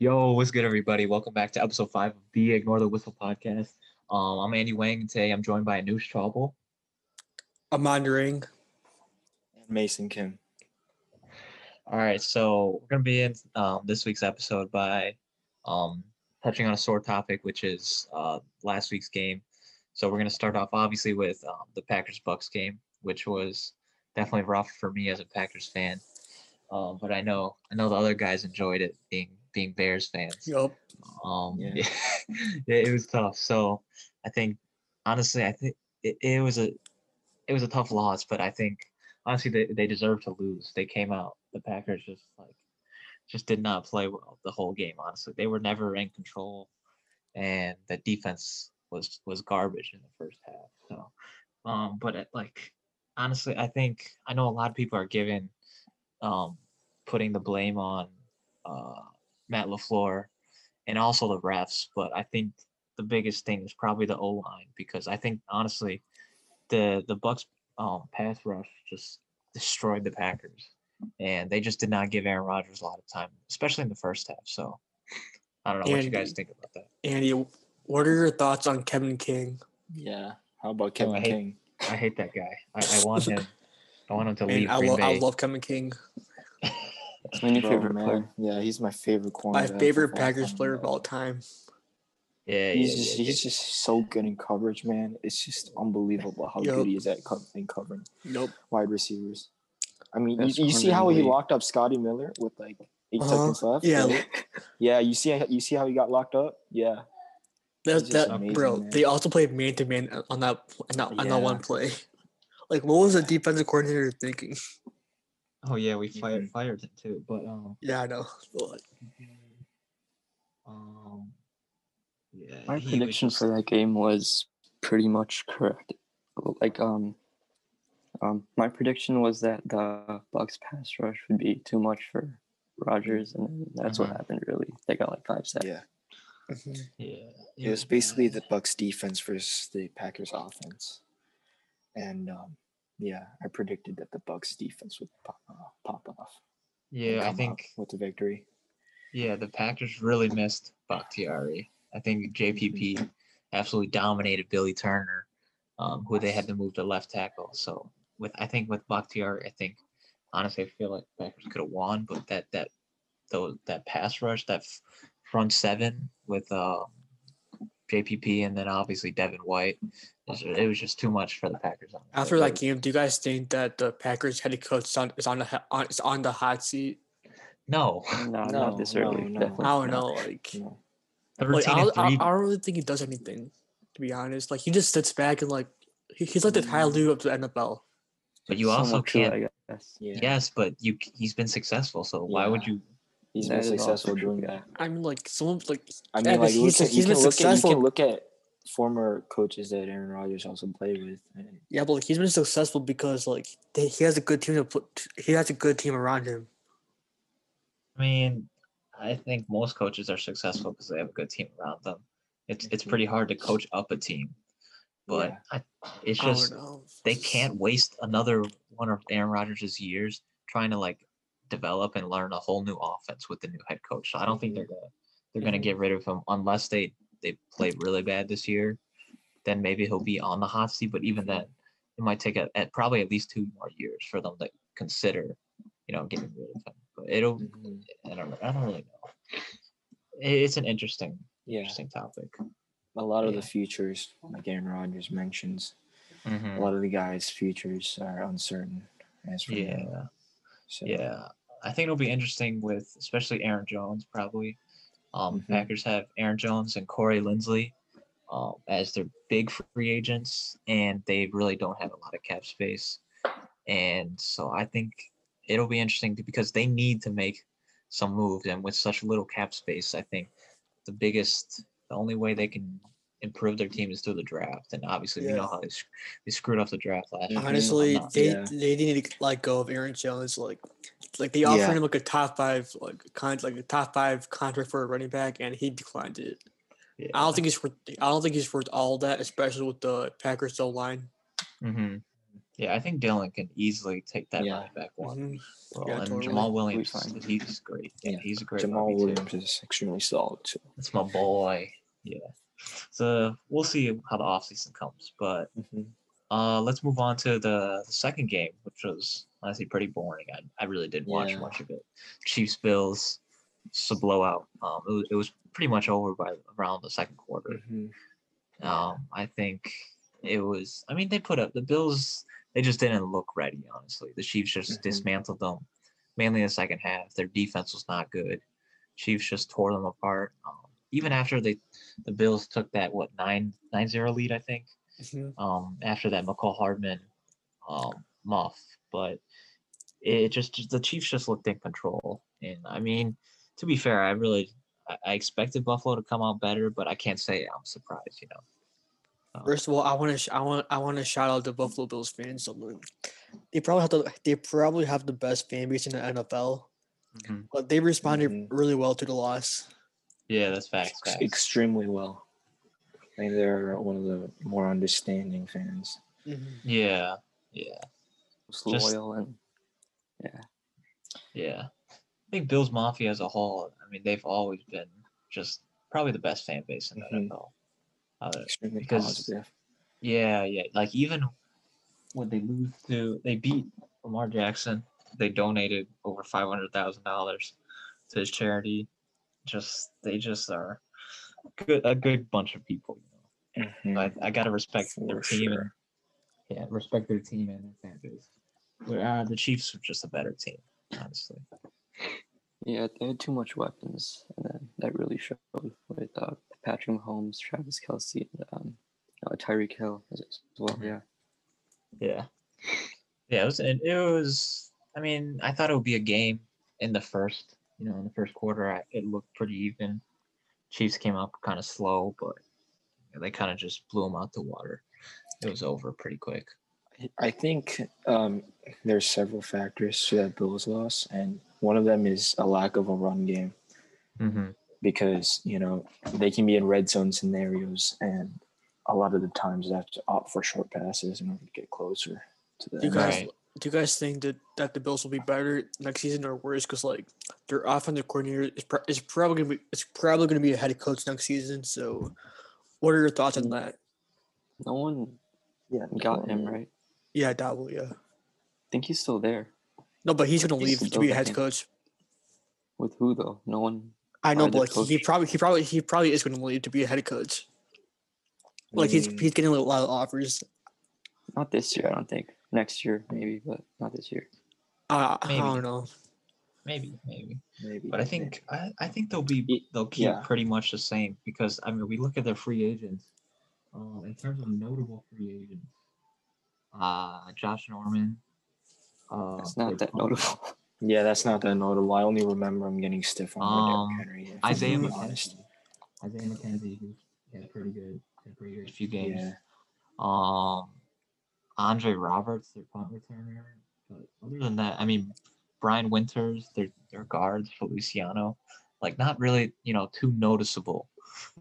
Yo, what's good, everybody? Welcome back to episode five of the Ignore the Whistle podcast. Um, I'm Andy Wang, and today I'm joined by Anush Chaubal. Aman Narang. Mason Kim. All right, so we're gonna be in um, this week's episode by um, touching on a sore topic, which is uh, last week's game. So we're gonna start off obviously with um, the Packers Bucks game, which was definitely rough for me as a Packers fan. Um, but I know I know the other guys enjoyed it, being being Bears fans. Yep. Um, Yeah. yeah. yeah, it was tough. So I think honestly, I think it, it was a it was a tough loss, but I think honestly they, they deserve to lose. They came out the Packers just like just did not play well the whole game. Honestly, they were never in control, and the defense was was garbage in the first half. So, um, but it, like honestly, I think I know a lot of people are giving um putting the blame on uh Matt LaFleur and also the refs, but I think the biggest thing is probably the O line because I think honestly the the Bucks um pass rush just destroyed the Packers and they just did not give Aaron Rodgers a lot of time, especially in the first half. So I don't know what you guys think about that. Andy, what are your thoughts on Kevin King? Yeah. How about Kevin I hate- King? I hate that guy. I, I want him. I want him to leave I, Green lo- Bay. I love Kevin King. Who's my new Bro, favorite man. player? Yeah, he's my favorite corner. My favorite Packers player of all time. yeah, He's yeah, just yeah, he's just so good in coverage, man. It's just unbelievable how Yup. good he is at co- in covering Nope. wide receivers. I mean, Best you, you see how he locked up Scotty Miller with like 8 Uh-huh. seconds left. Yeah. yeah. You see, you see how he got locked up. Yeah, That, that amazing, bro, man. they also played man to man on that on that, on that one play. Like, what was the defensive coordinator thinking? Oh yeah, we fired Mhm. fired him too. But um, Yeah, I know. But, um, yeah. My he was prediction just- for that game was pretty much correct. Like um, um, my prediction was that the Bucks pass rush would be too much for Rodgers, and that's Mhm. what happened. Really, they got like five sacks. yeah. mhm. Yeah, It was basically the Bucks defense versus the Packers offense, and um, yeah, I predicted that the Bucks defense would pop, uh, pop off. Yeah, I think with the victory. yeah the Packers really missed Bakhtiari. I think JPP absolutely dominated Billy Turner, um, who they had to move to left tackle. So with I think with Bakhtiari, I think honestly I feel like Packers could have won, but that that those that pass rush, that f- front seven with um, JPP and then obviously Devin White, it was, it was just too much for the Packers. on after that was- game, do you guys think that the Packers head coach is on is on the on, is on the hot seat? no, No, No, not this early. no. definitely I don't know. Like, You like I, don't- I. I don't really think he does anything. To be honest, like he just sits back and like he, he's like the Ty mm. Lue of the NFL. But you also Somewhat can't I guess. yeah. Yes, but you he's been successful, so why would you? He's That been successful true, doing that. I mean, like someone like I mean, like, he's- look at, he's you, been can look at, you successful- can look at former coaches that Aaron Rodgers also played with. and yeah, but like, he's been successful because like they, he has a good team to put. He has a good team around him. I mean, I think most coaches are successful because they have a good team around them. It's it's pretty hard to coach up a team, but I, it's just know. they can't waste another one of Aaron Rodgers' years trying to like develop and learn a whole new offense with the new head coach. So I don't think they're gonna they're gonna Mhm. get rid of him unless they they play really bad this year. Then maybe he'll be on the hot seat. But even then, it might take a, at probably at least two more years for them to consider, you know, getting rid of him. But it'll Mhm. I don't. I don't really know. It's an interesting Yeah, interesting topic. a lot of Yeah. the futures, like Aaron Rodgers mentions, a Mhm. lot of the guys' futures are uncertain as for now. Yeah. So, Yeah, I think it'll be interesting with especially Aaron Jones. Probably, um, Mhm. Packers have Aaron Jones and Corey Linsley um, as their big free agents, and they really don't have a lot of cap space. And so I think it'll be interesting to- because they need to make some moves, and with such little cap space, I think the biggest, the only way they can improve their team is through the draft. And obviously, we know how they, they screwed up the draft last year. Honestly, not- they yeah. they need to let go of Aaron Jones. Like, like they offered Yeah. him like a top five like con like a top five contract for a running back, and he declined it. yeah. I don't think he's worth. I don't think he's worth all that, especially with the Packers O line. hmm Yeah, I think Dillon can easily take that Yeah. running back one. Mhm. role, Yeah, and totally. Jamaal Williams, he's great. Yeah, Yeah, he's a great Jamaal RB too. Williams is extremely solid too. That's my boy. Yeah. So we'll see how the offseason comes. But Mhm. uh, let's move on to the, the second game, which was honestly pretty boring. I, I really didn't watch Yeah. much of it. Chiefs Bills, just a blowout. Um, it was, it was pretty much over by around the second quarter. Mhm. Um, I think it was. I mean, they put up the Bills. They just didn't look ready. Honestly, the Chiefs just Mhm. dismantled them, mainly in the second half. Their defense was not good. Chiefs just tore them apart. Um, even after they, the Bills took that what nine nine zero lead, I think. Mhm. Um, after that Mecole Hardman, um, muff, but it just just- the Chiefs just looked in control. And I mean, to be fair, I really I, I expected Buffalo to come out better, but I can't say I'm surprised. You know. Um, First of all, I want to sh- I want I want to shout out the Buffalo Bills fans. Um, They probably have the they probably have the best fan base in the NFL, mhm. but they responded Mhm. really well to the loss. Yeah, that's facts. Facts. extremely well. I think they're one of the more understanding fans. Yeah, yeah, Just Just- loyal and yeah. yeah. I think Bills Mafia as a whole. I mean, they've always been just probably the best fan base in the Mhm. NFL. Uh, Extremely Because- positive. Yeah, yeah. Like even when they lose to, they beat Lamar Jackson. They donated over five hundred thousand dollars to his charity. Just they just are good, a good bunch of people. You know, Mhm. I, I gotta respect their team sure. and yeah, respect their team and their fan base. Uh, the Chiefs were just a better team, honestly. yeah, they had too much weapons, and then that really showed with uh, Patrick Mahomes, Travis Kelce, and um, uh, Tyreek Hill as well. Mhm. Yeah, Yeah, yeah. It was. It was. I mean, I thought it would be a game in the first. You know, in the first quarter, I, it looked pretty even. Chiefs came up kind of slow, but they kind of just blew them out the water. It was over pretty quick. I think um, there's several factors to that Bills loss, and one of them is a lack of a run game Mm-hmm. because you know they can be in red zone scenarios, and a lot of the times they have to opt for short passes in order to get closer to the you guys Right. Do you guys think that, that the Bills will be better next season or worse? Because like their offensive coordinator is, pro- is probably gonna be it's probably gonna be a head coach next season. So, what are your thoughts on that? no one Yeah, got him right. Yeah, Daboll. Yeah. I think he's still there. No, but he's gonna He's leave to be a head coach. With who though? No one. I know, but like, he probably he probably he probably is gonna leave to be a head coach. Like he's Mm, he's getting a lot of offers. Not this year, I don't think. Next year, maybe, but not this year. Uh, I don't know. Maybe, maybe. maybe, But I maybe. think I, I think they'll be they'll keep yeah. pretty much the same because I mean we look at their free agents. Uh, in terms of notable free agents, uh, Josh Norman. Uh, It's not that punter, notable. yeah, that's not that notable. I only remember him getting stiff on Um, Derrick Henry. if I'm Isaiah being McKenzie. honest. Isaiah McKenzie, who's had pretty good, had pretty good few games. Yeah, Um, Andre Roberts, their punt returner. But other than that, I mean, Brian Winters, their their guards, Feliciano, like not really, you know, too noticeable.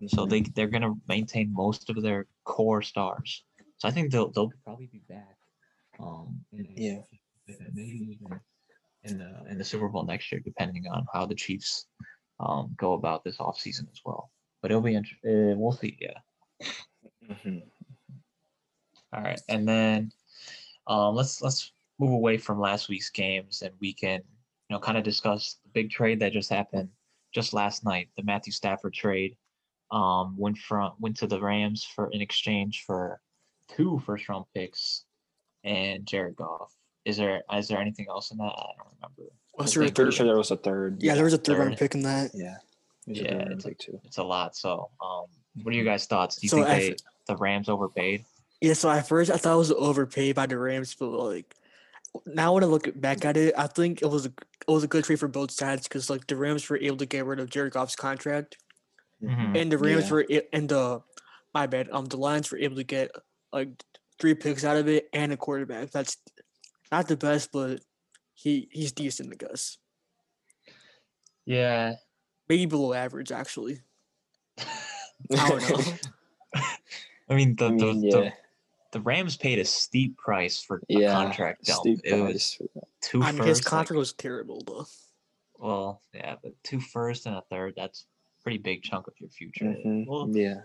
So they they're gonna maintain most of their core stars. So I think they'll they'll probably be back. Um, in, Yeah. maybe even in the in the Super Bowl next year, depending on how the Chiefs um go about this offseason as well. But it'll be interesting. uh, we'll see. Yeah. Mhm. All right, and then um, let's let's move away from last week's games, and we can you know kind of discuss the big trade that just happened just last night, the Matthew Stafford trade. Um, went from went to the Rams for in exchange for two first round picks and Jared Goff. Is there is there anything else in that? I don't remember. Was I your I'm pretty third? sure there was a third. Yeah, there was a third round pick in that. Yeah. There's a Yeah, third it's a- pick too. It's a lot. So, um, what are you guys' thoughts? Do you So think I they the Rams overpaid? Yeah, so at first I thought it was overpaid by the Rams, but like now when I look back at it, I think it was a it was a good trade for both sides because like the Rams were able to get rid of Jared Goff's contract, Mhm. and the Rams Yeah. were a- and the my bad um the Lions were able to get like three picks out of it and a quarterback. That's not the best, but he he's decent, I guess. Yeah. Maybe below average actually. I don't know. I mean, the, I the, mean, the yeah. the Rams paid a steep price for a Yeah, contract dump. steep It was price for that. two I mean, his firsts, like- contract was terrible though. well, yeah, but two first and a third. That's a pretty big chunk of your future. Mhm, Well, Yeah,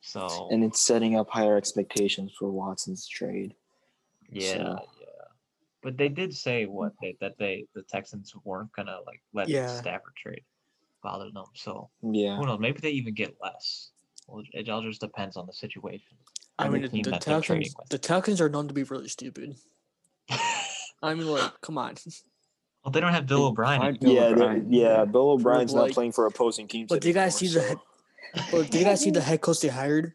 so and it's setting up higher expectations for Watson's trade. yeah, so- yeah. But they did say what they that they the Texans weren't gonna like let the Yeah. Stafford trade bother them. So Yeah, who knows? Maybe they even get less. Well, it all just depends on the situation. I mean, the, team the that they're Texans, the Texans are known to be really stupid. I mean, like, come on. Well, they don't have Bill O'Brien. Bill yeah, O'Brien, yeah. yeah. Bill O'Brien's like- not playing for opposing teams. But do you guys see anymore, the head- But did you guys see the head coach they hired?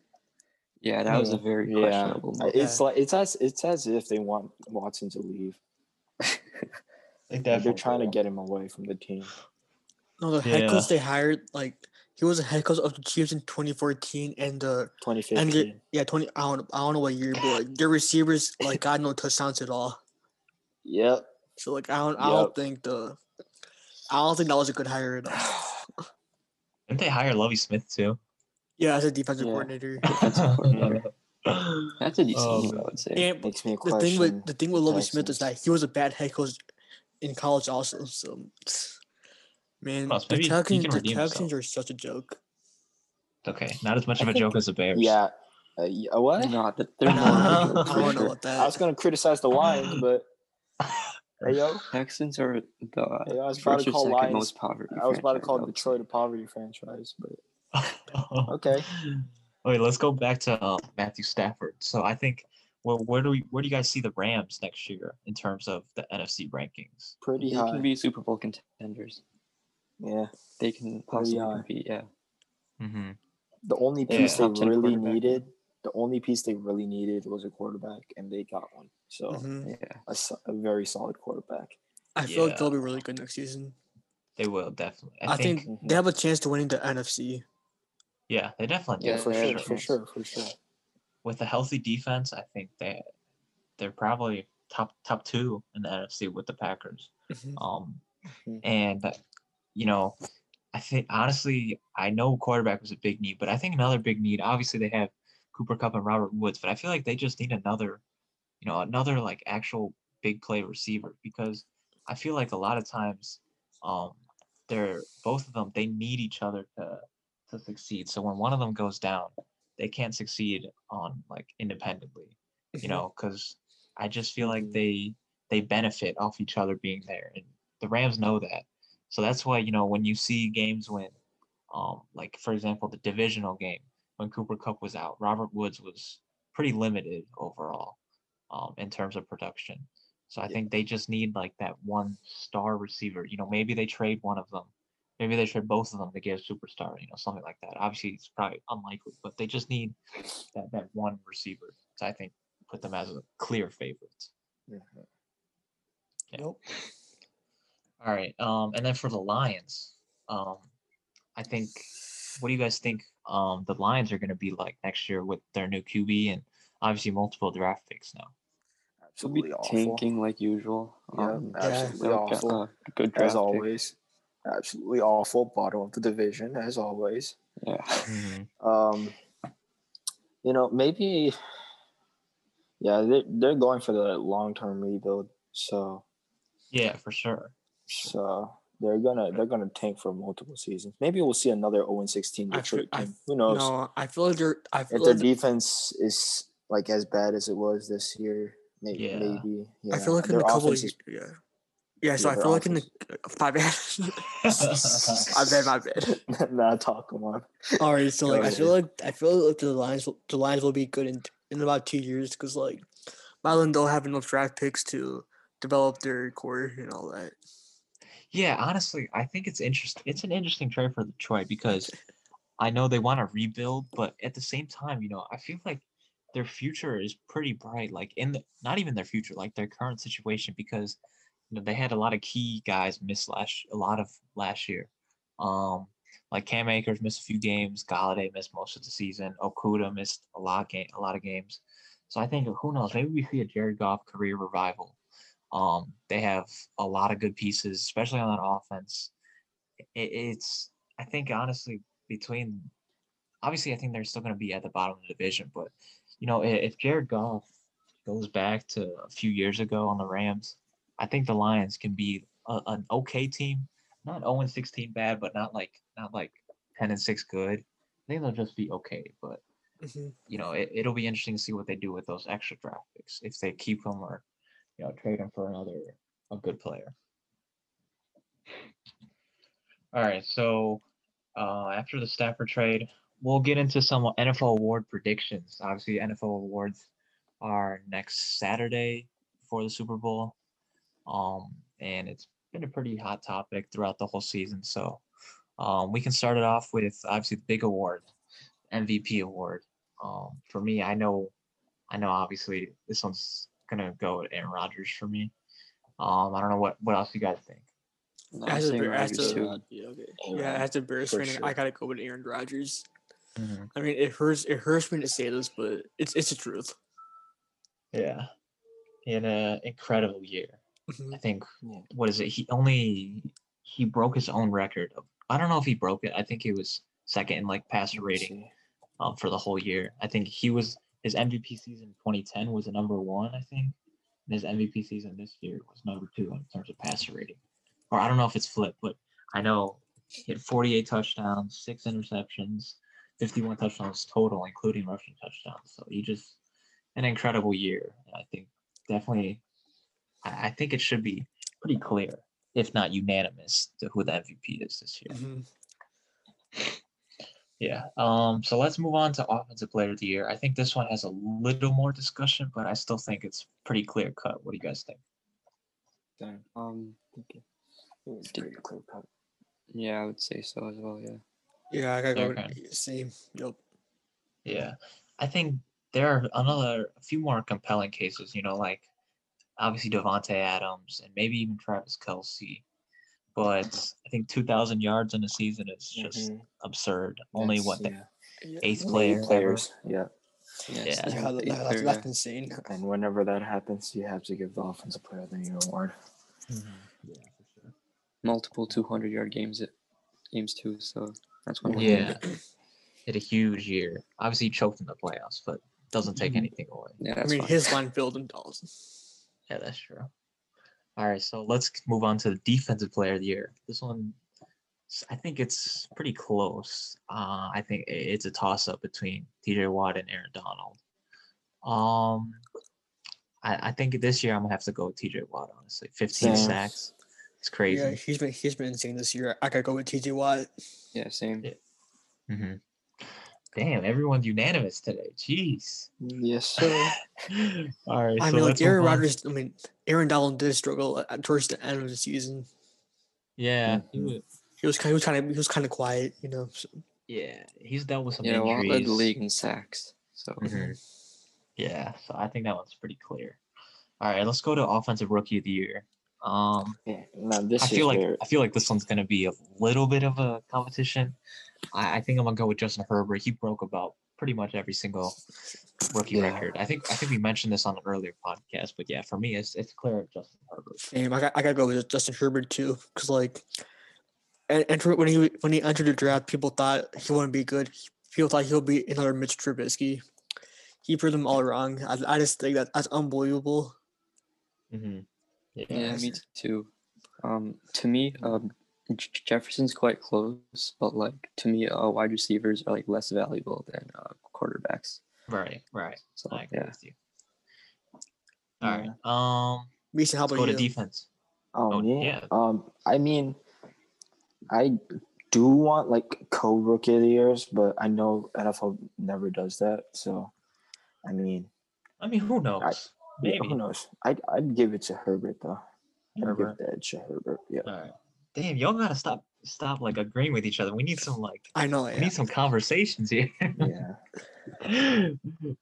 Yeah, that was a very Yeah, questionable. Move. it's like it's as it's as if they want Watson to leave. They Like, They're trying to get him away from the team. No, the head Yeah. coach they hired, like, he was a head coach of the Chiefs in 2014, and uh, and 2015. the, yeah, 20. I don't, I don't know what year, but like, their receivers like got no touchdowns at all. Yep. So like, I don't, I don't think the, I don't think that was a good hire at all. Didn't they hire Lovie Smith too? Yeah, as a defensive Yeah. coordinator. Defensive coordinator. That's a decent Oh, move, I would say. And Makes me the question. thing with the thing with Lovie Smith is that he was a bad head coach in college also. So, man, Plus, the maybe he Texans, can the Texans are such a joke. okay, not as much of a joke as the Bears. yeah. Uh, yeah, what? No, th- they're more. Nah, of a I joke for don't know sure. about that. I was gonna criticize the Lions, but hey yo, Texans are the Hey, I was about to call second Lions- most poverty. I was about to call I would say. Detroit a poverty franchise, but okay. Wait, let's go back to um, Matthew Stafford. So I think, well, where do we, where do you guys see the Rams next year in terms of the NFC rankings? Pretty They high. can be Super Bowl contenders. Yeah. They can possibly high. compete. Yeah. Mm-hmm. The only Yeah, piece they really needed, the only piece they really needed was a quarterback, and they got one. So Mhm. Yeah. a, a very solid quarterback. I feel like they'll be really good next season. They will definitely. I, I, think, think, Mhm. they have a chance to winning the NFC. yeah, they definitely Yeah, do. for yeah, sure, for sure, for sure. With a healthy defense, I think they they're probably top top two in the NFC with the Packers. Mhm. Um, Mhm. and you know, I think honestly, I know quarterback was a big need, but I think another big need. Obviously, they have Cooper Kupp and Robert Woods, but I feel like they just need another, you know, another like actual big play receiver because I feel like a lot of times, um, they're both of them they need each other to to succeed. So when one of them goes down, they can't succeed on like independently you Mhm. know, because I just feel like Mhm. they they benefit off each other being there, and the Rams know that. So that's why you know when you see games when, um, like for example, the divisional game when Cooper Kupp was out, Robert Woods was pretty limited overall, um, in terms of production. So I Yeah. think they just need like that one star receiver. You know, maybe they trade one of them. Maybe they trade both of them to get a superstar, you know, something like that. Obviously, it's probably unlikely, but they just need that, that one receiver. So I think put them as a clear favorite. Yeah. Nope. All right. Um, and then for the Lions, um, I think what do you guys think um the Lions are gonna be like next year with their new QB and obviously multiple draft picks now? They'll be Absolutely awful. tanking like usual. Yeah, Um, absolutely they'll awful. a good draft As pick. always. Absolutely awful. Bottom of the division, as always. Yeah. Mm-hmm. Um, you know, maybe. Yeah, they're they're going for the long term rebuild, so Yeah, for sure. So they're gonna they're gonna tank for multiple seasons. Maybe we'll see another 0 16 I feel- Detroit I- team. Who knows? No, I feel like they're. I if feel their like defense is like as bad as it was this year, maybe Yeah. maybe. Yeah. I feel like in their a couple of years, yeah. Yeah, so yeah, I their feel like in the my bad. my bad, my bad. nah, talk come on. All right, so like I feel like I feel like the Lions will- the Lions will be good in in about two years because like Mylan they'll have enough draft picks to develop their core and all that. Yeah, honestly, I think it's interesting. It's an interesting trade for Detroit because I know they want to rebuild, but at the same time, you know, I feel like their future is pretty bright. Like in the not even their future, like their current situation, because you know they had a lot of key guys miss last a lot of last year. Um, like Cam Akers missed a few games, Golladay missed most of the season, Okudah missed a lot game a lot of games. So I think who knows, maybe we see a Jared Goff career revival. Um, they have a lot of good pieces, especially on that offense. It, it's, I think, honestly, between, obviously, I think they're still going to be at the bottom of the division, but you know, if Jared Goff goes back to a few years ago on the Rams, I think the Lions can be a, an okay team. Not 0 and 16 bad, but not like not like 10 and 6 good. I think they'll just be okay. But Mhm. you know, it, it'll be interesting to see what they do with those extra draft picks if they keep them or you know trade them for another a good player. All right, so uh, after the Stafford trade, we'll get into some NFL award predictions. Obviously, NFL awards are next Saturday before the Super Bowl, um, and it's been a pretty hot topic throughout the whole season. So um, we can start it off with obviously the big award, MVP award. Um, for me, I know, I know. Obviously, this one's gonna go with Aaron Rodgers for me. Um, I don't know what what else you guys think. I'm As a, Bear- as a- too. yeah, okay. A-Rod, yeah, as a Bears for fan, I gotta go with Aaron Rodgers. Mm-hmm. I mean, it hurts. It hurts me to say this, but it's it's the truth. Yeah, in had an incredible year. Mhm. I think Yeah. what is it? He only he broke his own record. Of, I don't know if he broke it. I think he was second in like passer rating um, for the whole year. I think he was his MVP season 2010 was a number one. I think and his MVP season this year was number two in terms of passer rating. Or I don't know if it's flipped, but I know he had 48 touchdowns, six interceptions, 51 touchdowns total, including rushing touchdowns. So he just an incredible year. And I think definitely, I, I think it should be pretty clear, if not unanimous, to who the MVP is this year. Mhm. Yeah. Um. So let's move on to offensive player of the year. I think this one has a little more discussion, but I still think it's pretty clear cut. What do you guys think? Dang, Um, I think it- it was pretty clear cut. yeah, I would say so as well. Yeah. Yeah, I gotta go Okay. with same. Yep. Yeah. I think there are another a few more compelling cases. You know, like obviously Davante Adams and maybe even Travis Kelce. But I think 2,000 yards in a season is just Mhm. absurd. Only That's- what the yeah. Yeah. eighth Only player eight ever? players. Yeah. Yeah. Yeah, that- that- that's, that's insane. And whenever that happens, you have to give the offensive player of the year award. Yeah, for sure. Multiple 200 yard games it games too. So that's one. Yeah. Had a huge year. Obviously, he choked in the playoffs, but doesn't take Mhm. anything away. Yeah. I mean, fine. his line filled in dollars. Yeah, that's true. All right, so let's move on to the defensive player of the year. This one, I think it's pretty close. Uh, I think it's a toss up between TJ Watt and Aaron Donald. Um, I, I think this year I'm gonna have to go with TJ Watt. Honestly, 15 Same. sacks. It's crazy. Yeah, he's been he's been insane this year. I gotta go with TJ Watt. Yeah. Same. Yeah. hmm Damn, everyone's unanimous today. Jeez. Yes, sir. All right. I so mean, like let's Aaron move on. Rodgers. I mean, Aaron Donald did struggle at, towards the end of the season. Yeah, he Mhm. was, He was kind. He was kind of. He was kind of quiet. You know. So, yeah, he's dealt with some Yeah. Watt injuries. led the league in sacks. So Mhm. Yeah, so I think that one's pretty clear. All right, let's go to offensive rookie of the year. Um, yeah. Now this I feel like where I feel like this one's gonna be a little bit of a competition. I, I think I'm gonna go with Justin Herbert. He broke about pretty much every single rookie Yeah. record. I think I think we mentioned this on an earlier podcast, but yeah, for me, it's it's clear Justin Herbert. same. I got. I gotta go with Justin Herbert too, because like, and, and when he when he entered the draft, people thought he wouldn't be good. People thought he'll be another Mitch Trubisky. He proved them all wrong. I, I just think that that's unbelievable. Mm-hmm. Yeah, yeah, me too. Um, to me, um, J- Jefferson's quite close, but like to me, uh, wide receivers are like less valuable than uh, quarterbacks. right, right. So I agree yeah, with you. All right. Um, Mason, how let's about go to defense. Oh, Oh, yeah. yeah. Um, I mean, I do want like co rookie of the years, but I know NFL never does that. So, I mean, I mean, who knows? yeah, Maybe. who knows? I'd I'd give it to Herbert though. I'd Herbert. give the edge to Herbert. Yeah. All right. Damn, y'all gotta stop stop like agreeing with each other. We need some like I know. we Yeah. need some conversations here. Yeah.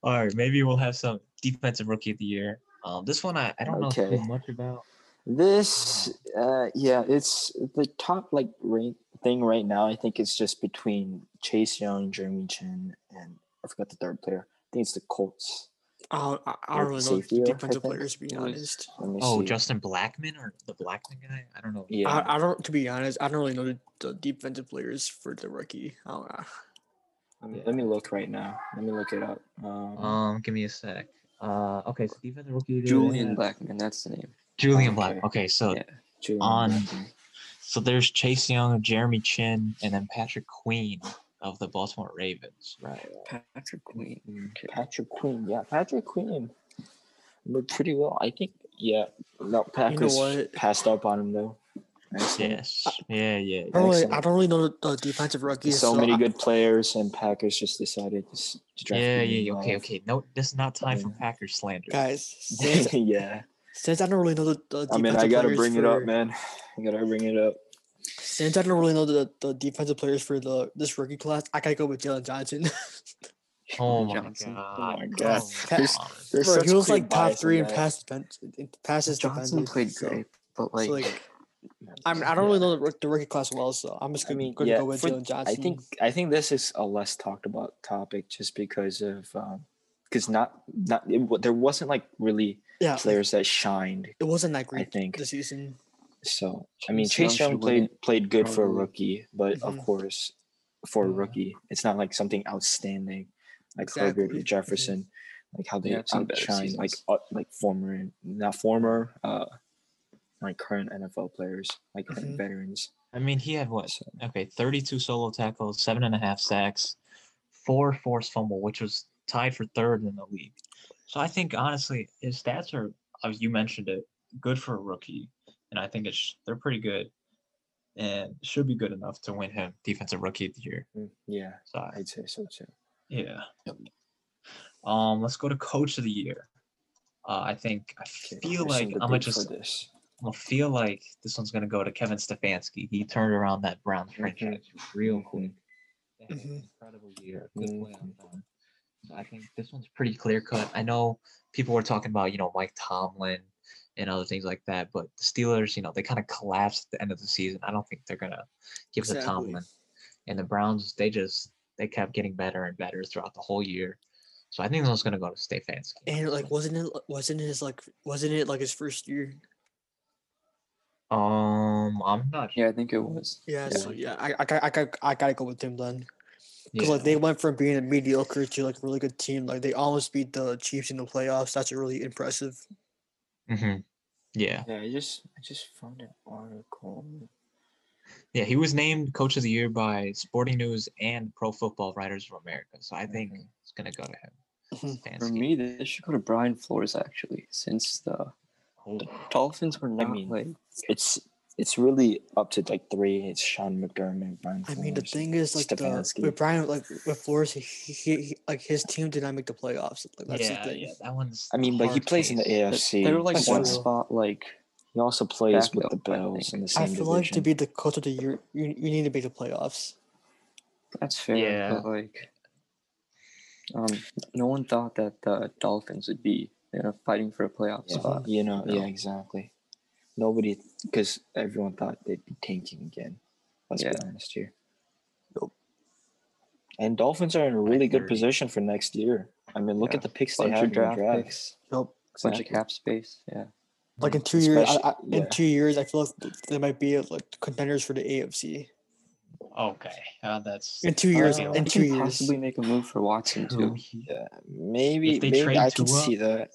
All right, maybe we'll have some defensive rookie of the year. Um, this one I, I don't know Okay. too much about. This, uh, yeah, it's the top like rank thing right now. I think it's just between Chase Young, Jeremy Chinn, and I forgot the third player. I think it's the Colts. I don't, I I don't really know safety, the I defensive players to be honest. Oh, see. Justin Blackmon or the Blackmon guy? I don't know. yeah. I, I don't. To be honest, I don't really know the, the defensive players for the rookie. I don't know. Let me, Yeah. let me look right now. Let me look it up. Um, Um, give me a sec. Uh, okay, so defensive rookie. the year, Julian yeah. Blackmon, that's the name. Julian Okay. Black. Okay, so Yeah. On- Blackmon. so there's Chase Young, Jeremy Chinn, and then Patrick Queen of the Baltimore Ravens. right. right. Patrick Queen. Mm, Okay. Patrick Queen. Yeah, Patrick Queen looked pretty well. I think. Yeah. No, Packers what? passed up on him though. Excellent. Yes. Yeah, yeah. I don't really, I don't really know the, the defensive rookies. So many I- good players, and Packers just decided to, s- to draft. Yeah, yeah. Okay, love. okay. No, this is not time for Yeah. Packers slander. guys. Since, yeah. since I don't really know the, the I mean, I gotta players bring it up, man. I gotta bring it up. Since I don't really know the, the defensive players for the this rookie class, I gotta go with Jaylon Johnson. Oh my Johnson. god. Oh my God. There's- There's Bro, such he was like top three in in that. pass defense, in passes Johnson defended, played so- great, but so, like, like, I mean, I don't really know the, the rookie class well, so I'm just gonna, mean, gonna yeah, go with for- Jaylon Johnson. I think I think this is a less talked about topic just because of um, because not not it, there wasn't like really yeah, players that shined. it wasn't that great. I think this season. So. I mean, Chase Young Chase Young should win played played good for a rookie, but of Mhm. course, for a rookie, it's not like something outstanding like Herbert or Jefferson, like how they Yeah, outshine like uh, like former not former uh like current NFL players like Mhm. veterans. I mean, he had what? So, Okay, 32 solo tackles, seven and a half sacks, four forced fumble, which was tied for third in the league. So I think honestly, his stats are, as you mentioned it, good for a rookie, and I think it's they're pretty good, and should be good enough to win him defensive rookie of the year. mm, yeah, So I'd say so too. yeah. Um, let's go to coach of the year. Uh, I think I feel like I'm gonna just this. I feel like this one's gonna go to Kevin Stefanski. He turned around that Browns Mhm. franchise real Mhm. quick. They had an Mhm. incredible year, good Mhm. So I think this one's pretty clear cut. I know people were talking about you know Mike Tomlin and other things like that, but the Steelers, you know, they kind of collapsed at the end of the season. I don't think they're gonna give it to Exactly. Tomlin. And the Browns, they just they kept getting better and better throughout the whole year. So I think this one's gonna go to Stefanski. And like, wasn't it wasn't it his like wasn't it like his first year? um, I'm not sure. yeah, I think it was. Yeah, Yeah. so yeah, I I got I got I gotta go with him then. Because Yeah. like they went from being a mediocre to like a really good team. Like they almost beat the Chiefs in the playoffs. That's really impressive. Hmm Yeah. Yeah, I just I just found an article. Yeah, he was named coach of the year by Sporting News and Pro Football Writers of America. So I think Mhm. it's gonna go to him. Mhm. For me, this should go to Brian Flores actually, since the Oh, Dolphins were not mean, like It's it's really up to like three. It's Sean McDermott, Brian. I mean, the thing is, like the with Brian, like with Flores, he, he, he like his team did not make the playoffs. Like that's yeah, the thing. yeah, that one's. I mean, but he hard plays in the. AFC. they were like That's one true. spot like He also plays with backup, the Bills in think. the I same feel division. like to be the coach of the year, you, you need to make the playoffs. that's fair. Yeah. But like, um, no one thought that the Dolphins would be you know fighting for a playoff yeah, spot. you know, No. yeah, exactly. Nobody, because everyone thought they'd be tanking again. Let's Yeah. be honest here. Nope. And Dolphins are in a really good position for next year. I mean, look Yeah. at the picks they Bunch have of in the draft draft. picks, Nope. bunch of cap space. Yeah. Like in two years, I, I, yeah. in two years, I feel like they might be like contenders for the AFC. Okay, uh, that's. In two years, Uh, in two years. possibly make a move for Watson too. Yeah, maybe If they maybe trade I can see that.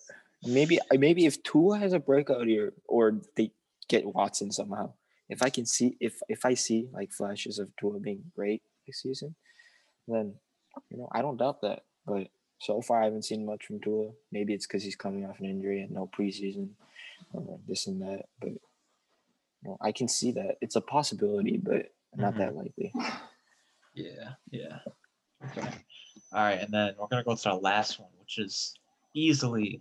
Maybe maybe if Tua has a breakout year, or they get Watson somehow. If I can see if if I see like flashes of Tua being great this season, then you know I don't doubt that. But so far I haven't seen much from Tua. Maybe it's because he's coming off an injury and no preseason, or this and that. But you know, I can see that it's a possibility, but not Mhm. that likely. Yeah, yeah. Okay. All right, and then we're gonna go to our last one, which is easily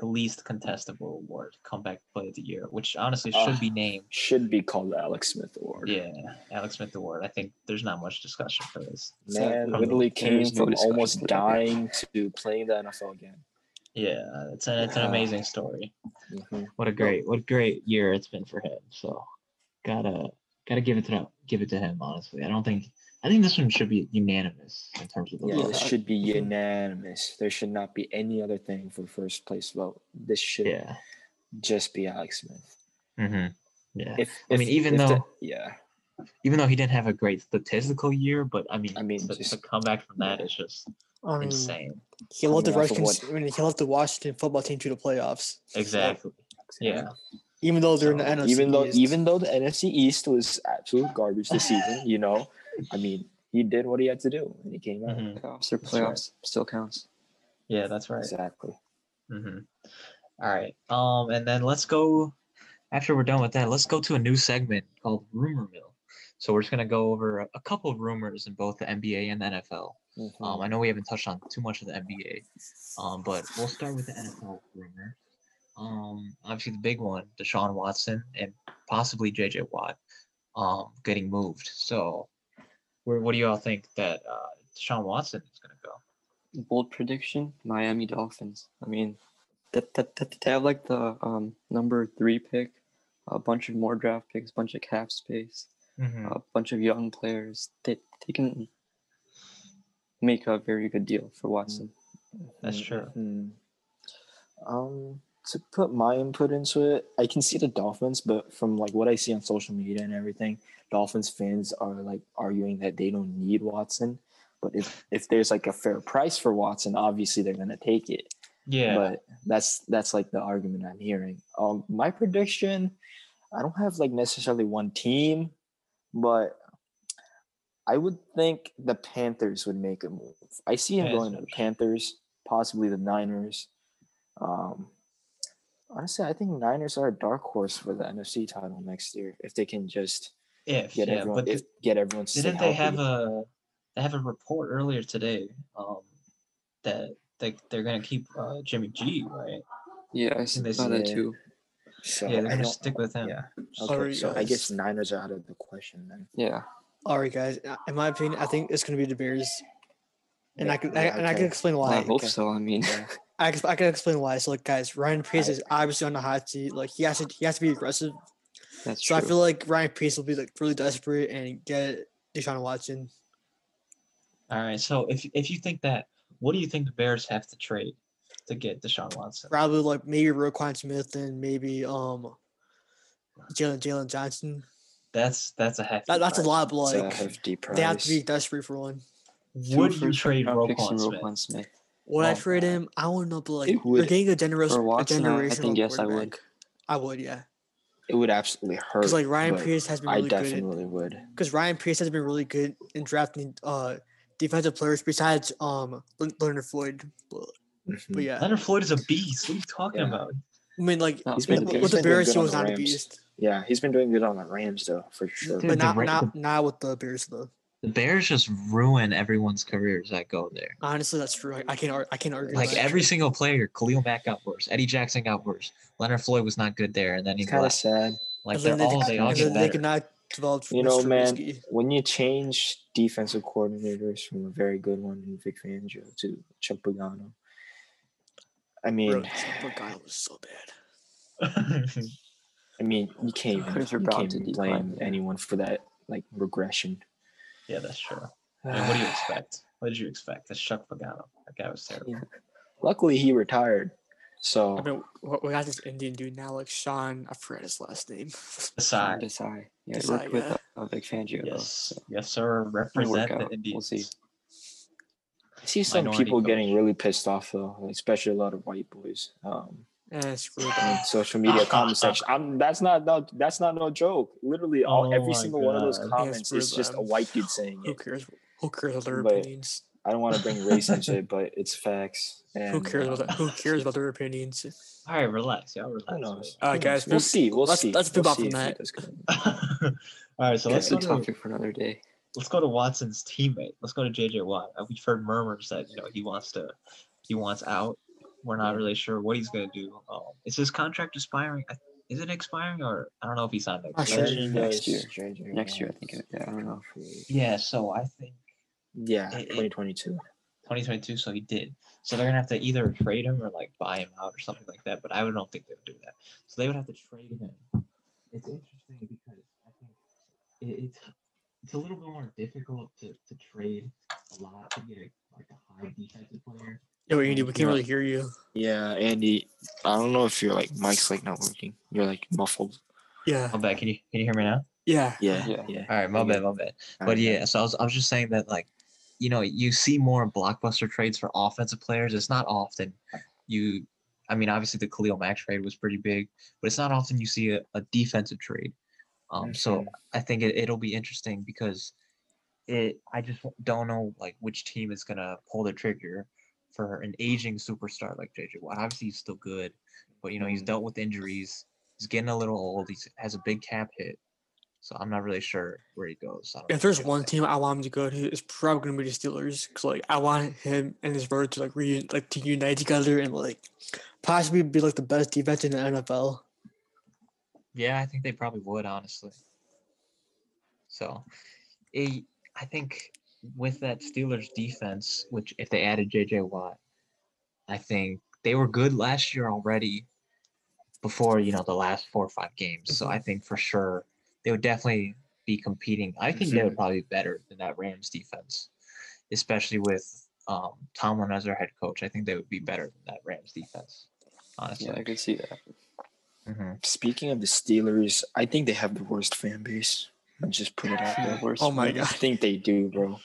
the least contestable award, comeback play of the year, which honestly should Ah. be named. Should be called the Alex Smith Award. Yeah, Alex Smith Award. I think there's not much discussion for this. Man, From- literally came is no from almost dying to playing the NFL again. Yeah, it's an it's an amazing story. Mhm. What a great what a great year it's been for him. So gotta gotta give it to give it to him. Honestly, I don't think I think this one should be unanimous in terms of the Yeah, vote. this should be unanimous. There should not be any other thing for first place vote. This should Yeah. just be Alex Smith. hmm Yeah. If, I if- mean, even if the- though- yeah, even though he didn't have a great statistical year, but I mean, I mean, to, just- to come back from that is just I mean, insane. he led the coming off Redskins. I mean, he led the Washington football team to the playoffs. Exactly. Yeah. even though they're in the NFC. even though East. even though the NFC East was absolute garbage this season, you know, I mean, he did what he had to do, and he came out Mhm. Playoffs or That's right. still counts. Yeah, that's right. exactly. hmm All right. Um, and then let's go. After we're done with that, let's go to a new segment called Rumor Mill. So we're just gonna go over a, a couple of rumors in both the NBA and the NFL. Mhm. Um, I know we haven't touched on too much of the NBA, um, but we'll start with the NFL rumor. Um, obviously the big one, Deshaun Watson and possibly JJ Watt, um, getting moved. So, where what do you all think that uh, Deshaun Watson is gonna go? Bold prediction: Miami Dolphins. I mean, that that, that they have like the um number three pick, a bunch of more draft picks, a bunch of cap space, Mm-hmm. a bunch of young players. They they can make a very good deal for Watson. That's true. Mhm. Um, to put my input into it, I can see the Dolphins, but from like what I see on social media and everything, Dolphins fans are like arguing that they don't need Watson. But if if there's like a fair price for Watson, obviously they're gonna take it. Yeah. But that's that's like the argument I'm hearing. Um, my prediction, I don't have like necessarily one team, but I would think the Panthers would make a move. I see him going to the Panthers, possibly the Niners. Um, honestly, I think Niners are a dark horse for the NFC title next year if they can just if get yeah, everyone but if, get everyone. Didn't they have a they have a report earlier today um, that they they're gonna keep uh, Jimmy G right? Yeah, I And saw that said- too. So yeah, they're gonna stick with him. Yeah. Sorry, Okay, so I guess. Niners are out of the question then. Yeah, All right, guys. uh, In my opinion, I think it's going to be the Bears, and I Yeah, can I, yeah, and I can okay. explain Well, I hope okay. so. I mean, Yeah. I can, I can explain why. So, like, guys, Ryan Pace is obviously on the hot seat. Like, he has to he has to be aggressive. that's So true. I feel like Ryan Pace will be like really desperate and get Deshaun Watson. All right. So if if you think that, what do you think the Bears have to trade to get Deshaun Watson? Probably like maybe Roquan Smith and maybe um Jaylon Jaylon Johnson. That's that's a hefty. That, that's a lot, but It's a like hefty price. they have to be desperate for one. Would you trade round picks Roquan and Smith? Roquan Smith? Would I Oh, trade God. him? I don't know, but like It you're getting a generous For a Watson, I- I generational think yes, I would. quarterback. I would, yeah. It would absolutely hurt. Because like Ryan Pierce has been I really good. definitely would. Because Ryan Pierce has been really good in drafting uh defensive players besides um Le- Leonard Floyd. But, but yeah, Leonard Floyd is a beast. What are you talking Yeah. about? I mean like No, He's with, been- with he's the been doing Bears, he was not a beast. Yeah, he's been doing good on the Rams though, for sure. Dude, But not Ra- not not with the Bears though. The Bears just ruin everyone's careers that go there. Honestly, that's true. I, I can't I can't argue. Like that. every single player, Khalil Mack got worse. Eddie Jackson got worse. Leonard Floyd was not good there, and then he kind of left. sad. Like And they're then all they all get then they better. could not develop. You know, Mr. man, Trubisky. when you change defensive coordinators from a very good one in Vic Fangio to Chuck Pagano, I mean, Bro, that was so bad. I mean, you can't even, you can't to even decline, blame anyone for that like regression. Yeah, that's true. I mean, what do you expect? What did you expect? That's Chuck Pagano. That guy was terrible. Luckily, he retired. So I mean, we we got this Indian dude now, like Sean. I forgot his last name. Aside. Desai. Yeah, he Desai, worked with yeah. uh, Vic Fangio. though, Yes, so yes, sir. it'll Represent the. Indians. We'll see. I see some Minority people getting really pissed off though, especially a lot of white boys. Um, Eh, screw in that. social media comment section. I'm, that's not no, that's not no joke. Literally, all Oh every my single one of those comments screw is just a white dude saying it. Who cares? Who cares about their But opinions? I don't want to bring race into it, but it's facts. And, Who cares uh, about Who cares about their opinions? All right, relax, y'all. Relax. Who knows? All right, guys, We'll see. We'll let's- see. let's we'll move on from that. All right, so let's That's go to topic for another day. let's go to Watson's teammate. Let's go to JJ Watt. Uh, We've heard murmurs that you know he wants to he wants out. We're not really sure what he's gonna do. Um, is his contract expiring? Is it expiring or I don't know if he signed Not next sure. year. Next year. Next year, I think. it- Yeah, I don't know. Yeah, so I think Yeah, It- it- 2022. 2022. So he did. So they're gonna have to either trade him or like buy him out or something like that. But I don't think they would do that. So they would have to trade him. It's interesting because I think it, it's it's a little bit more difficult to, to trade a lot to get a, like a high defensive player. Yo, Andy, we can't really hear you. Yeah, Andy. I don't know if you're like Mike's like not working. You're like muffled. Yeah. I'm back. Can you can you hear me now? Yeah. Yeah, Yeah. yeah. All right, my bad, my bad. All But right, yeah, so I was, I was just saying that like, you know, you see more blockbuster trades for offensive players. It's not often you. I mean, obviously the Khalil Mack trade was pretty big, but it's not often you see a, a defensive trade. Um, so Mhm. I think it, it'll be interesting because it. I just don't know like which team is gonna pull the trigger for an aging superstar like JJ Watt. Obviously he's still good, but you know he's Mhm. dealt with injuries. He's getting a little old. He has a big cap hit. So I'm not really sure where he goes. If there's one team I want him to go to, it's probably gonna be the Steelers. Cause like I want him and his brother to like re like to unite together and like possibly be like the best defense in the NFL. Yeah, I think they probably would, honestly. So, eh, I think with that Steelers defense, which if they added JJ Watt, I think they were good last year already before, you know, the last four or five games. So I think for sure they would definitely be competing. I think they would probably be better than that Rams defense, especially with um, Tomlin as their head coach. I think they would be better than that Rams defense, honestly. Yeah, I could see that. Mhm. Speaking of the Steelers, I think they have the worst fan base. I'll just put it out there. worst Oh my god! I think they do, bro.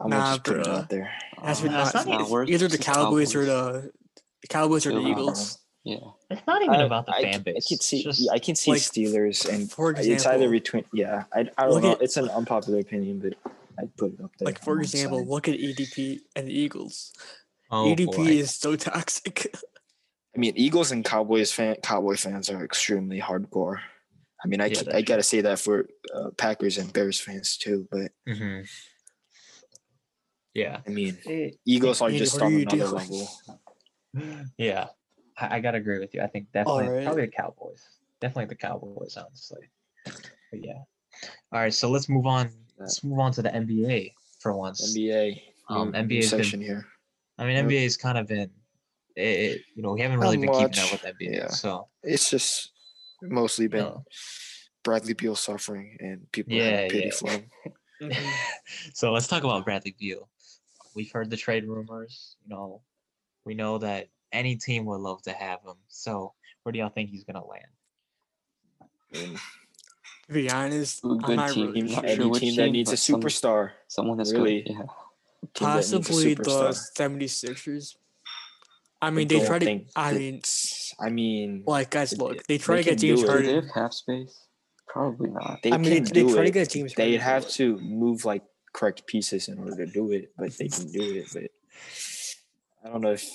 I'm Nah, gonna just put it out there. That's Uh, what That's not, not it's worse, either the it's the Cowboys, or the, the Cowboys or the Steelers. Eagles. Yeah. It's not even I- about the I, fan base. I can see. just- yeah, I can see like, Steelers, and for it's either between. Yeah, I, I don't know. at- it's an unpopular opinion, but I'd put it up there. Like for example, side. look at EDP and the Eagles. oh, EDP boy. is so toxic. I mean, Eagles and Cowboys fan Cowboy fans are extremely hardcore. I mean, I Yeah, ca- I gotta say that for uh, Packers and Bears fans too. But Mhm. Yeah. I mean, Eagles are Andy, just on another doing? level. Yeah. I, I gotta agree with you. I think definitely Alright. probably the Cowboys. Definitely the Cowboys, honestly. But yeah. All right, so let's move on. Let's move on to the NBA for once. NBA. Um, new- NBA new has been- here. I mean, Yep. NBA has kind of been, it, it- you know, we haven't really Not been keeping up much, with NBA. yeah. So It's just mostly been No. Bradley Beal suffering and people Yeah, having pity yeah. for him. Mm-hmm. so let's talk about Bradley Beal. We've heard the trade rumors. You know, we know that any team would love to have him. So where do y'all think he's gonna land? Mm. To be honest, A I'm good not team, really not sure. sure any which team that needs a but some- superstar. Someone that's Really? good. Yeah. team that needs a Possibly the superstar. 76ers. I mean, they try to. think I mean, I mean, like guys, look, they they try to get James do it. Do they Harden. have cap space? Probably not. they I mean, can they, they do try to get James. They'd Harden, have to move like correct pieces in order to do it, but they can do it. But I don't know if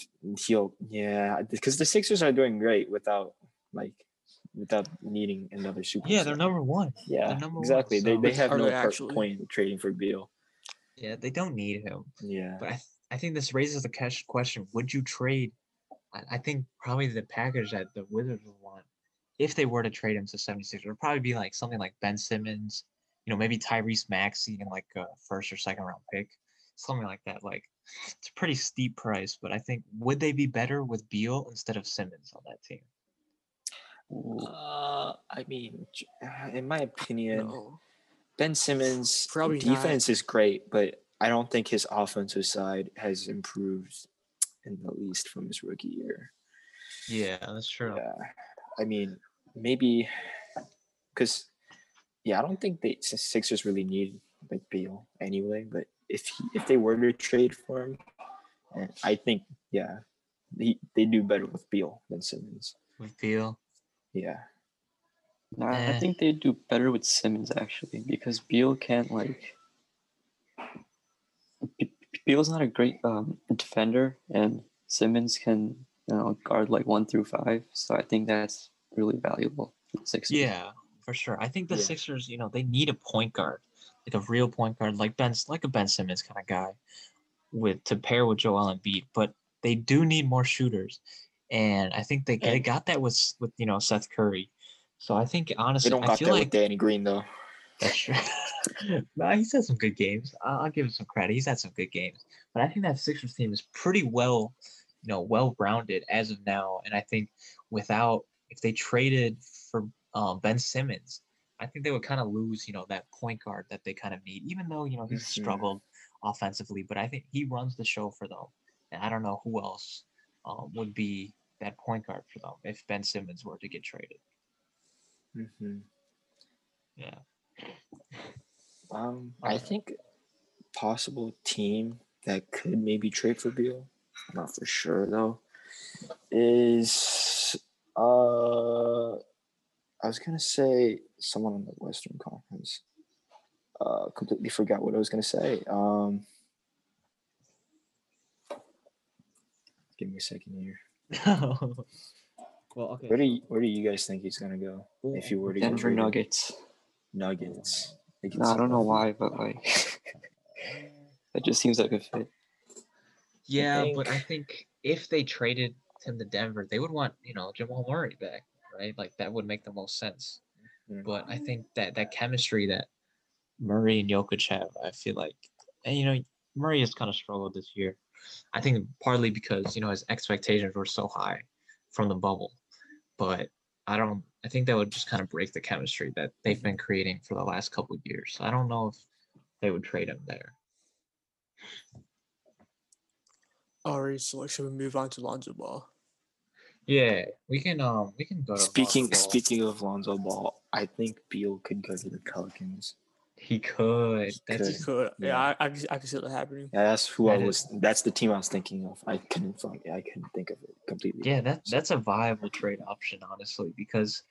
he'll. Yeah, because the Sixers are doing great without like without needing another super. Yeah, they're number one. Yeah, number exactly. they so- they have no they actually? point in trading for Beal. Yeah, they don't need him. Yeah, But I, th- I think this raises the ques- question: Would you trade? I, I think probably the package that the Wizards would want, if they were to trade him to 76, would probably be like something like Ben Simmons, you know, maybe Tyrese Maxey and like a first or second round pick, something like that. Like it's a pretty steep price, but I think would they be better with Beal instead of Simmons on that team? uh, I mean, in my opinion, No. Ben Simmons Probably not. defense is great, but I don't think his offensive side has improved in the least from his rookie year. Yeah, that's true. Yeah, I mean, maybe because yeah, I don't think the Sixers really need like Beal anyway. But if he, if they were to trade for him, and I think yeah, he, they do better with Beal than Simmons. With Beal, Yeah, No, I Eh. think they do better with Simmons actually because Beal can't like. Be- Beal's not a great um, defender, and Simmons can you know guard like one through five. So I think that's really valuable for the Sixers. Yeah, for sure. I think the Yeah. Sixers, you know, they need a point guard, like a real point guard, like Ben, like a Ben Simmons kind of guy, with to pair with Joel Embiid. But they do need more shooters, and I think they they got that with with you know Seth Curry. So I think honestly, they don't I got feel that like with Danny Green though. That's true. nah, he's had some good games. I'll, I'll give him some credit. He's had some good games. But I think that Sixers team is pretty well, you know, well rounded as of now. And I think without if they traded for um, Ben Simmons, I think they would kind of lose, you know, that point guard that they kind of need. Even though you know he's Mhm. struggled offensively, but I think he runs the show for them. And I don't know who else um, would be that point guard for them if Ben Simmons were to get traded. hmm Yeah. Um, I think possible team that could maybe trade for Beal, not for sure though, is uh, I was gonna say someone in the Western Conference. Uh, completely forgot what I was gonna say. Um, give me a second here. well, okay. Where do you, where do you guys think he's gonna go if you were to get Denver? Nuggets. Nuggets. They No, I don't know why, but like that just seems like a fit. Yeah, but I think- think if they traded him to Denver, they would want you know Jamal Murray back, right? Like that would make the most sense. Mhm. But I think that that chemistry that Murray and Jokic have, I feel like, and you know Murray has kind of struggled this year. I think partly because you know his expectations were so high from the bubble, but I don't. I think that would just kind of break the chemistry that they've been creating for the last couple of years. So I don't know if they would trade him there. Alright, so like, should we move on to Lonzo Ball? Yeah, we can um we can go to Speaking Lonzo speaking of Lonzo Ball, I think Beal could go to the Pelicans. He could. He That's could. Could yeah, Yeah. I, I, can, I can see that happening. Yeah, that's who I That was. That's the team I was thinking of. I couldn't find. I couldn't think of it completely. yeah, that that's a viable trade option, honestly, because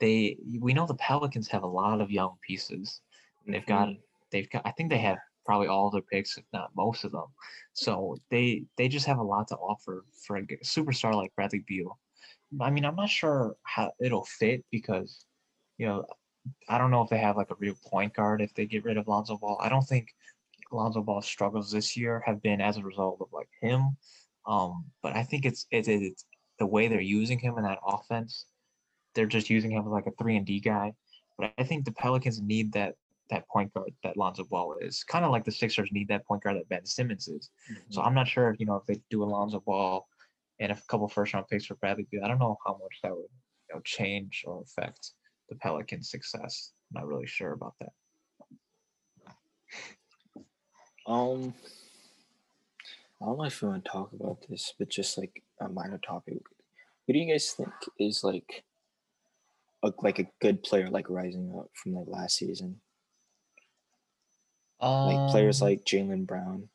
they we know the Pelicans have a lot of young pieces. They've got Mhm. they've got I think they have probably all their picks, if not most of them. So they they just have a lot to offer for a superstar like Bradley Beal. I mean, I'm not sure how it'll fit because, you know, I don't know if they have like a real point guard if they get rid of Lonzo Ball. I don't think Lonzo Ball's struggles this year have been as a result of like him. Um, but I think it's it's, it's the way they're using him in that offense. They're just using him as like a three and D guy. But I think the Pelicans need that that point guard that Lonzo Ball is. Kind of like the Sixers need that point guard that Ben Simmons is. So Mhm. I'm not sure, if you know, if they do Alonzo Ball and a couple first round picks for Bradley Beal. I don't know how much that would you know, change or affect the Pelicans' success. I'm not really sure about that. Um, I don't know if you want to talk about this, but just like a minor topic. Who do you guys think is like a, like a good player, like rising up from like last season? Like players Um, like Jaylen Brown.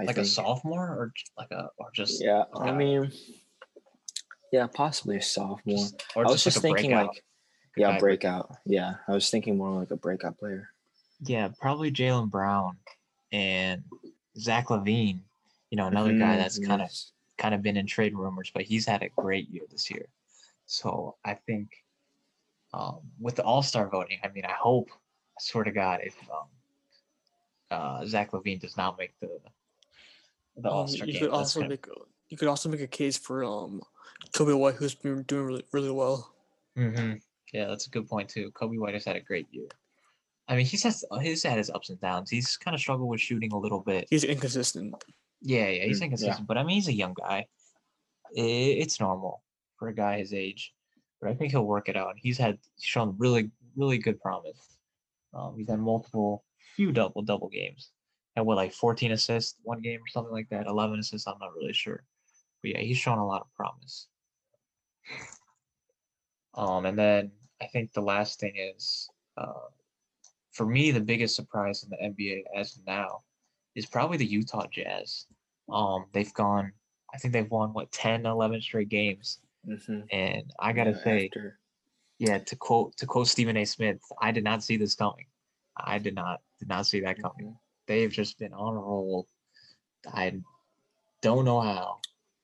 I like a sophomore or like a or just Yeah, I uh, mean, yeah, possibly a sophomore. just, or I was just, like thinking breakout like, yeah, guy. breakout. Yeah, I was thinking more like a breakout player. yeah, probably Jaylen Brown and Zach LaVine. You know, another guy Mhm, that's kind of kind of been in trade rumors, but he's had a great year this year. So I think um, with the All Star voting, I mean, I hope, I swear to God, if um, uh, Zach LaVine does not make the the Um, All Star you game, could also gonna- make a, you could also make a case for um Coby White, who's been doing really really well. Mm-hmm. Yeah, that's a good point too. Coby White has had a great year. I mean, he's has he's had his ups and downs. He's kind of struggled with shooting a little bit. He's inconsistent. Yeah, yeah, he's Mm, yeah. inconsistent, but I mean, he's a young guy. It's normal for a guy his age, but I think he'll work it out. He's had shown really, really good promise. Um, he's had multiple, few double double games. Had what like 14 assists one game or something like that. 11 assists. I'm not really sure, but yeah, he's shown a lot of promise. Um, and then I think the last thing is, uh, for me, the biggest surprise in the NBA as of now is probably the Utah Jazz. Um, they've gone, I think they've won what 10, 11 straight games, Mhm. and I gotta Yeah, say, after- yeah, to quote to quote Stephen A. Smith, I did not see this coming. I did not did not see that coming. Mhm. They've just been on a roll. I don't know how.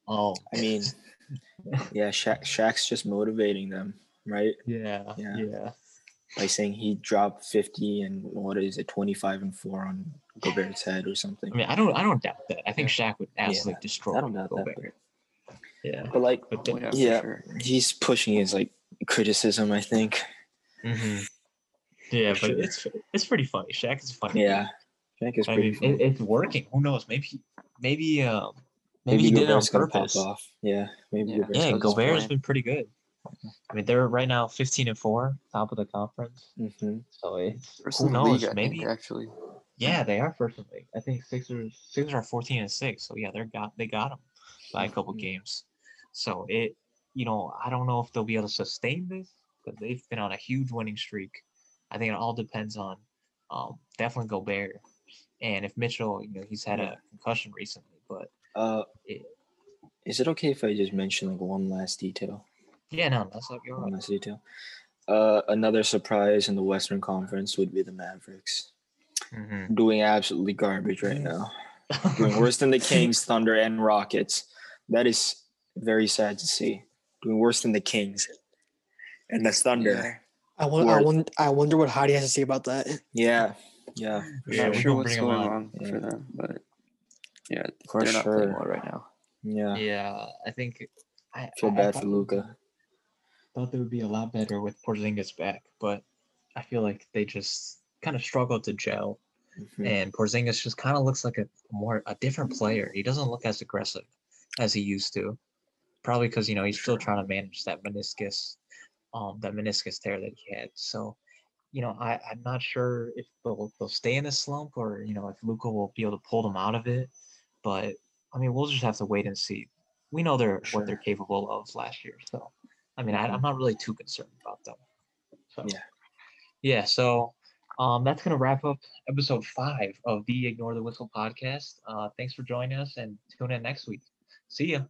Oh, I mean, yeah, Shaq, Shaq's just motivating them, right? yeah, Yeah. yeah. By saying he dropped 50 and what is it, 25 and 4 on Gobert's head or something. I mean, I don't I don't doubt that. I think Shaq would absolutely Yeah, destroy I don't doubt that, Gobert. Yeah, But like, but Oh, yeah, yeah, sure. he's pushing his like criticism, I think. mhm. yeah, For but sure. it's it's pretty funny. Shaq is funny. Yeah. Shaq is I pretty mean, funny. it, it's working. Who knows? Maybe maybe um maybe, Maybe he did it on gonna purpose. pop off. Yeah, maybe Yeah. Gobert's Yeah, Gobert has been pretty good. I mean, they're right now 15 and four, top of the conference. Mhm. So it's First who knows? league, maybe think, actually. yeah, they are first in the league. I think Sixers Sixers are 14 and six. So yeah, they're got they got them by a couple Mhm. games. So it you know I don't know if they'll be able to sustain this because they've been on a huge winning streak. I think it all depends on um, definitely Gobert, and if Mitchell, you know, he's had a concussion recently, but Uh, it, is it okay if I just mention like one last detail? yeah, no, that's like you're One last detail. Uh, another surprise in the Western Conference would be the Mavericks Mhm. doing absolutely garbage right now. doing worse than the Kings, Thunder, and Rockets. That is very sad to see. Doing worse than the Kings and the Thunder. I wonder, I Word. wonder, I wonder what Heidi has to say about that. Yeah, yeah, Yeah, for we're sure. Not gonna sure what's bring 'em going on. on Yeah. for them, but yeah, For they're not playing well right now. yeah. yeah, I think I Feel I- I bad thought for they Luka. Thought they would be a lot better with Porzingis back, but I feel like they just kind of struggled to gel. Mhm. and Porzingis just kind of looks like a more a different player. He doesn't look as aggressive as he used to. Probably because you know he's still trying to manage that meniscus, um, that meniscus tear that he had. So, you know, I I'm not sure if they'll they'll stay in this slump or you know if Luka will be able to pull them out of it. But I mean, we'll just have to wait and see. We know they're what they're capable of last year, so I mean, I, I'm not really too concerned about them. So Yeah. yeah. So um, that's going to wrap up episode five of the Ignore the Whistle podcast. Uh, thanks for joining us and tune in next week. See ya.